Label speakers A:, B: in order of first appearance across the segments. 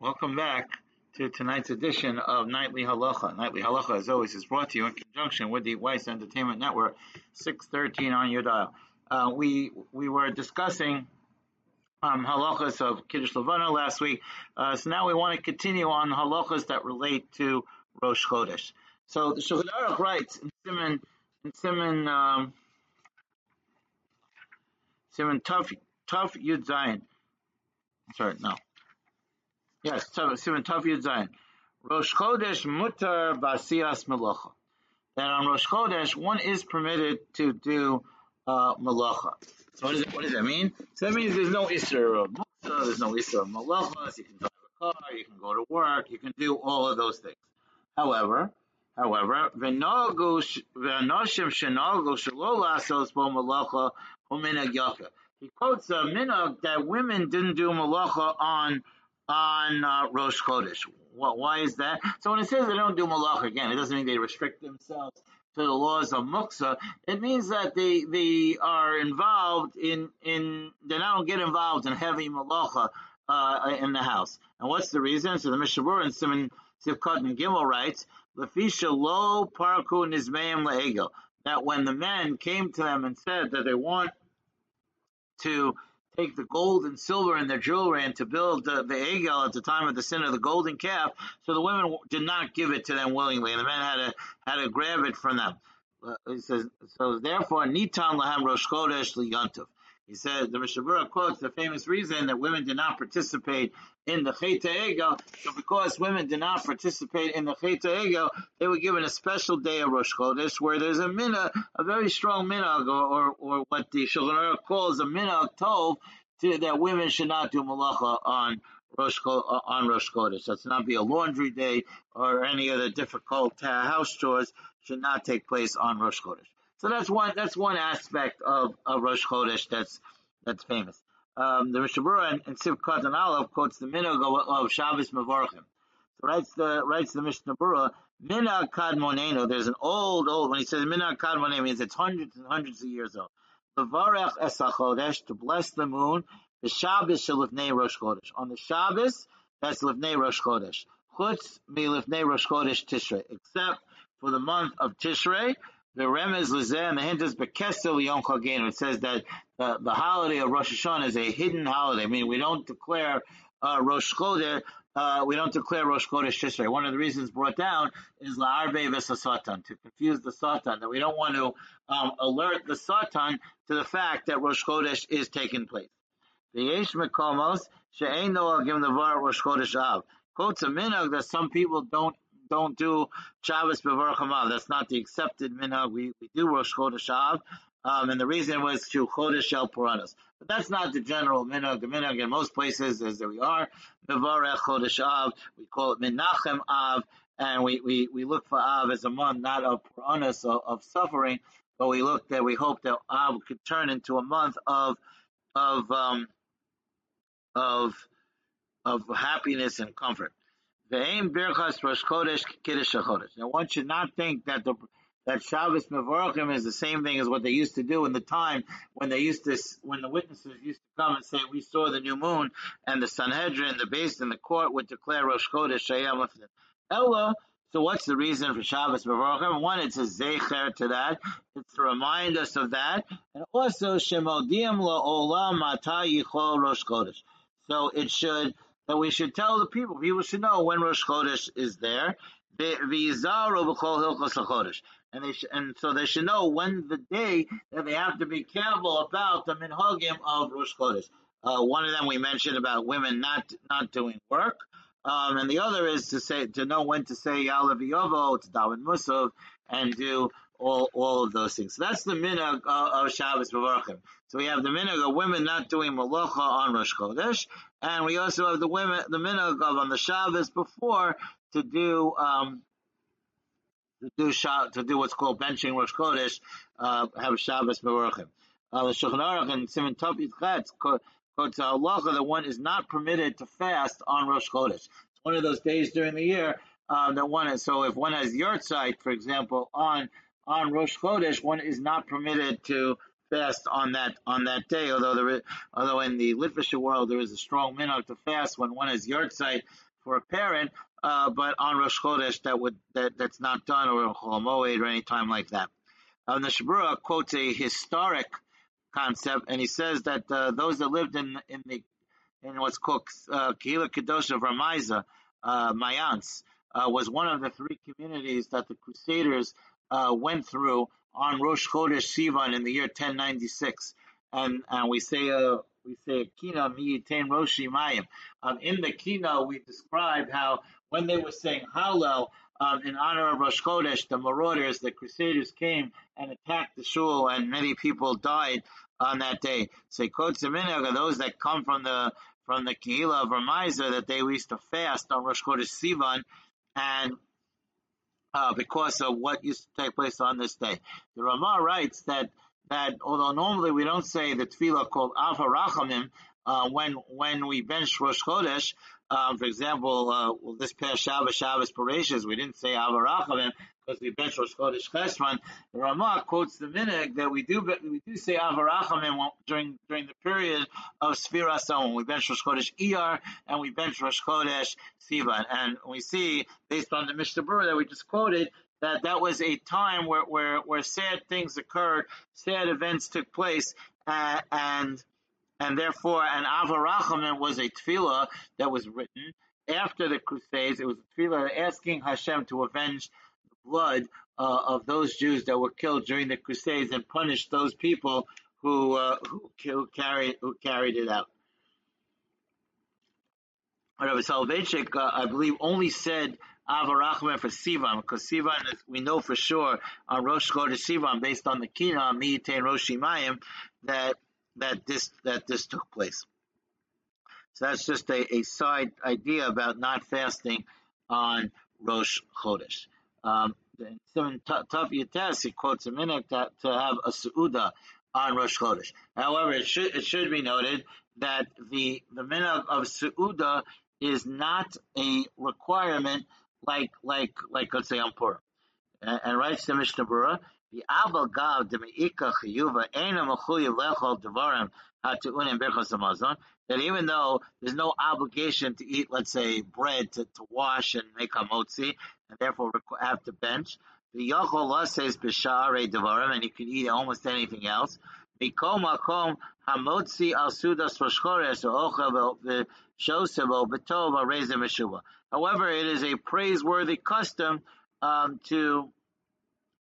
A: Welcome back to tonight's edition of Nightly Halacha. Nightly Halacha, as always, is brought to you in conjunction with the Weiss Entertainment Network, 613 on your dial. Uh, we we were discussing um, halachas of Kiddush Levana last week, uh, so now we want to continue on halachas that relate to Rosh Chodesh. So the Shulchan writes in Simon, in Simon, um, Simon Tuf, Tuf Yud Zayin. Sorry, no. Yes, Simon Tov Yud Zayin. Rosh Chodesh Mutar Basias Melacha. That on Rosh Chodesh, one is permitted to do uh. So what, what does that mean? So that means there's no Isser of Muksa, there's no Isser of Malachas, you can drive a car, you can go to work, you can do all of those things. However, however, V'noshim Shenogu Shelo Lasos Bo Malacha Uminag He quotes a minhag that women didn't do Malacha on on uh, Rosh Chodesh. What, why is that? So when it says they don't do malach again, it doesn't mean they restrict themselves to the laws of muksa. It means that they they are involved in in they don't get involved in heavy malacha uh, in the house. And what's the reason? So the Mishnah Berurah and Simon Sivkot and Gimel writes, "Lefisha lo parku nizmeim leego." That when the men came to them and said that they want to take the gold and silver and their jewelry and to build the, the Egel at the time of the sin of the golden calf. So the women did not give it to them willingly, and the men had to had to grab it from them. Uh, he says, so therefore, Nitan Lahem Rosh Chodesh Liyantiv. He says the Mishnah Berurah quotes the famous reason that women did not participate in the Cheta Egel. So because women did not participate in the Cheta Egel, they were given a special day of Rosh Chodesh where there's a minhag, a very strong minhag, or, or, what the Shulchan calls a minhag tov, to, that women should not do malacha on Rosh on Rosh Chodesh. That's not be a laundry day or any other difficult uh, house chores should not take place on Rosh Chodesh. So that's one that's one aspect of, of Rosh Chodesh that's that's famous. Um, the Mishnah Berurah and, and Sivkat and Aleph quotes the minhag of, Shabbos Mevorchim. So writes the writes the Mishnah Berurah, Minhag Kadmoneno. There's an old old when he says Minhag Kadmoneno it means it's hundreds and hundreds of years old. Levarech Esachodesh to bless the moon. The Shabbos Shalifnei Rosh Chodesh. On the Shabbos, that's Rosh Chodesh. Chutz mi Lifnei Rosh Chodesh Tishrei. Except for the month of Tishrei, the Remez Lizeh and the hint is Bekesel Yom Chagenu. It says that the, the holiday of Rosh Hashanah is a hidden holiday. I mean, we don't declare uh, Rosh Chodesh, uh, we don't declare Rosh Chodesh Tishrei. One of the reasons brought down is La'arbe Satan, to confuse the Satan, that we don't want to um, alert the Satan to the fact that Rosh Chodesh is taking place. The Yesh Mekomos, She'ein Noah given the Var Rosh Chodesh Av. Quotes a minhag that some people don't don't do Shabbos Bevar That's not the accepted minhag. We, we do Rosh Chodesh Av, um, and the reason was to Chodesh Shel Puranas. But that's not the general minhag. The minhag in most places is that we are Bevarech Chodesh Av. We call it Menachem Av, and we, we, we look for Av as a month not of Puranas, of, of suffering, but we look that we hope that Av could turn into a month of of um, of of happiness and comfort. The aim. Now one should not think that the that Shabbos Mevorachim is the same thing as what they used to do in the time when they used to when the witnesses used to come and say we saw the new moon and the Sanhedrin, the base in the court would declare Rosh Chodesh Shayam Ella. So what's the reason for Shabbos Mevorachim? One, it's a zecher to that. It's to remind us of that, and also Shemodiim La'olam Mata Yichol Rosh Chodesh. So it should that we should tell the people. People should know when Rosh Chodesh is there. And they sh- and so they should know when the day that they have to be careful about the minhagim of Rosh Chodesh. Uh, one of them we mentioned about women not not doing work, um, and the other is to say to know when to say Yalav Yovo, to daven Musav, and do all all of those things. So that's the minhag uh, of Shabbos. So we have the minhag of women not doing malacha on Rosh Chodesh, and we also have the women the minhag of on the Shabbos before to do um, to do to do what's called benching Rosh Chodesh, uh, have Shabbos Bavarchim. Uh, the Shulchan Aruch and Simon Chetz quotes halacha that one is not permitted to fast on Rosh Chodesh. It's one of those days during the year uh, that one is. So if one has yahrzeit, for example, on on Rosh Chodesh, one is not permitted to fast on that on that day. Although there, is, although in the Litvisha world there is a strong minhag to fast when one has yahrzeit for a parent, uh, but on Rosh Chodesh that would that, that's not done or Chol or any time like that. Um, the Shabura quotes a historic concept, and he says that uh, those that lived in in the in what's called uh, Kehila of Ramaiza, uh, Mayans, uh, was one of the three communities that the Crusaders went through on Rosh Chodesh Sivan in the year 1096, and and we say uh, we say Kina miyitain Roshi Mayim. Um, in the Kina, we describe how when they were saying Hallel um, in honor of Rosh Chodesh, the marauders, the Crusaders came and attacked the shul, and many people died on that day. So Kotzeminag are those that come from the from the Kehila of Ramaiza that they used to fast on Rosh Chodesh Sivan, and uh, because of what used to take place on this day. The Ramah writes that that although normally we don't say the tefillah called Ava Rachamim uh, when when we bench Rosh Chodesh, um, for example, uh, well, this past Shabbos, Shabbos Parashas, we didn't say Ava Rachamim because we bench Rosh Chodesh Chesron. The Ramah quotes the minhag that we do we do say Ava Rachamim during during the period of Sfiras when we bench Rosh Chodesh Iyar and we bench Rosh Chodesh Sivan, and we see based on the Mishnah Berurah that we just quoted that that was a time where, where, where sad things occurred, sad events took place, uh, and and therefore an Avarachamim was a tefillah that was written after the Crusades. It was a tefillah asking Hashem to avenge blood uh, of those Jews that were killed during the Crusades and punish those people who uh, who, who carried who carried it out. Rabbi Soloveitchik, uh, I believe, only said Avarachman for Sivan, because Sivan, is, we know for sure on Rosh Chodesh Sivan, based on the Kina, Miyitain Roshi Mayim, that that this that this took place. So that's just a, a side idea about not fasting on Rosh Chodesh. Um, in Tav Yates, he quotes a minute to, to have a Su'uda on Rosh Chodesh. However, it should it should be noted that the the minhag of Su'uda is not a requirement like like like let's say on. And, and writes the Mishnah Berurah, the Abel Gav the Meika Chiyuva Eina Mechuyev Lechol Devarim Hatu'unim Berchos Hamazon. That even though there's no obligation to eat, let's say, bread to, to wash and make a motzi, and therefore have to bench. The Yachol says B'Sha'arei Devarim, and you can eat almost anything else. Mikol Makom Hamotzi Al Sudas Rosh Chodesh Ocha V'Shosebo B'Tov Arezim Meshuva. However, it is a praiseworthy custom um, to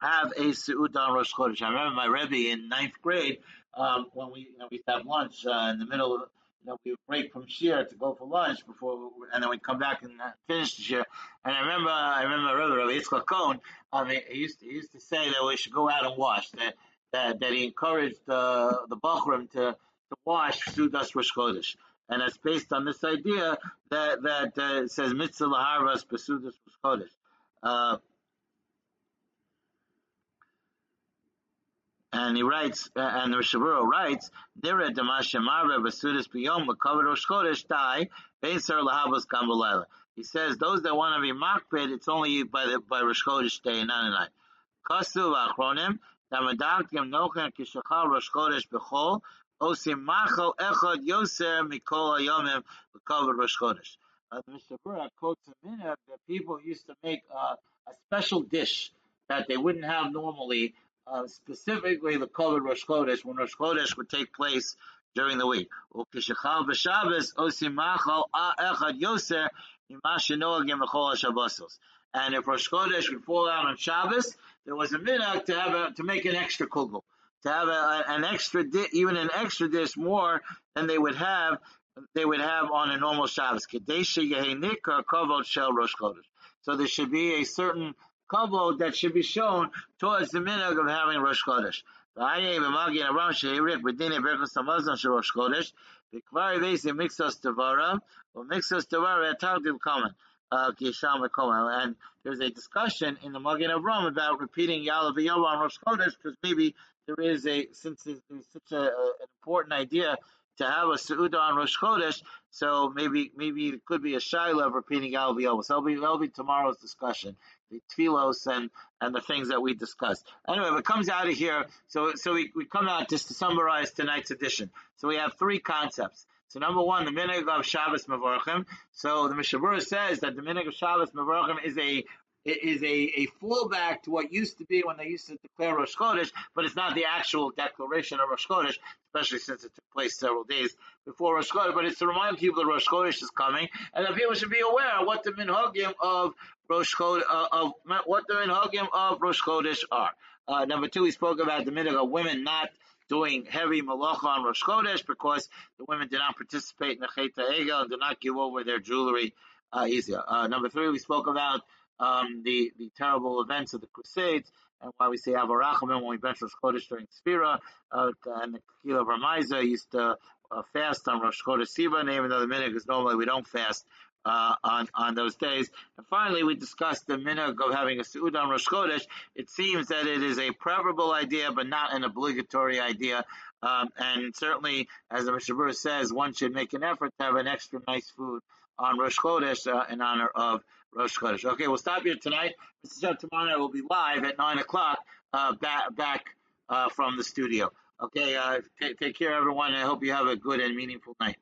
A: have a su'ud on Rosh Chodesh. I remember my Rebbe in ninth grade um, when we you know, we have lunch uh, in the middle of you know, we would break from shir to go for lunch before, and then we'd come back and uh, finish the shir. And I remember, I remember Rabbi Yitzchak Cohen, um, he, he, used to, he used to say that we should go out and wash, that, that, that he encouraged uh, the Bachram to, to wash Sudas Rosh Chodesh and it's based on this idea that that uh, says mitzvah laharvas besudas chodesh. And he writes, uh, and Rishaburo writes, Nira demashamarva besudas biyom l'kavod rosh chodesh dai beisar lahavos gambalayla. He says those that want to be makbid, it's only by the by Rosh Chodesh day, not at night. Kasu v'achronim, damadaktim nochen kishachal Rosh Chodesh Osim machal echad yoser mikol ayomim l'kavod Rosh Chodesh. Uh, the quotes a minute that people used to make uh, a special dish that they wouldn't have normally, uh, specifically the covered Rosh Chodesh, when Rosh Chodesh would take place during the week. And if Rosh Chodesh would fall out on Shabbos, there was a minhag to have a, to make an extra kugel to have a, an extra di- even an extra dish more than they would have they would have on a normal Shabbos. So there should be a certain kavod that should be shown towards the minhag of having Rosh Chodesh. Bikvari Vesi Mixos Tavara, or Mixos Tavara Atagdil Kaman, uh, Kisham Koman. And there's a discussion in the Magen Avram about repeating Yalav on Rosh Chodesh because maybe there is a since there's such a, an important idea to have a Seuda on Rosh Chodesh, so maybe maybe it could be a Shaila of repeating Al So that'll be, that'll be tomorrow's discussion, the Tfilos and, and the things that we discussed. Anyway, it comes out of here, so so we, we come out just to summarize tonight's edition. So we have three concepts. So number one, the minig of Shabbos Mavarchim. So the Mishnah Berurah says that the minig of Shabbos Mavarchim is a is a, a fallback to what used to be when they used to declare Rosh Chodesh, but it's not the actual declaration of Rosh Chodesh, especially since it took place several days before Rosh Chodesh. But it's to remind people that Rosh Chodesh is coming, and that people should be aware of what the minhagim of Rosh Chodesh, uh, of what the minhagim of Rosh Chodesh are. Uh, number two, we spoke about the minhag of women not doing heavy malacha on Rosh Chodesh because the women did not participate in the Cheta Egel and did not give over their jewelry easier. Uh, number three, we spoke about um, the the terrible events of the Crusades and why we say Avarachim when we bench Rosh Chodesh during Sphira, uh, and the Kila Ramaiza used to uh, fast on Rosh Chodesh Sivan, even though the minhag is normally we don't fast uh, on on those days. And finally, we discussed the minhag of having a Su'ud on Rosh Chodesh. It seems that it is a preferable idea, but not an obligatory idea. Um, and certainly, as the Mishnah Berurah says, one should make an effort to have an extra nice food on Rosh Chodesh uh, in honor of Rosh Chodesh. Okay, we'll stop here tonight. Mr. tomorrow will be live at 9 o'clock uh, back, back uh, from the studio. Okay, uh, take care, everyone. I hope you have a good and meaningful night.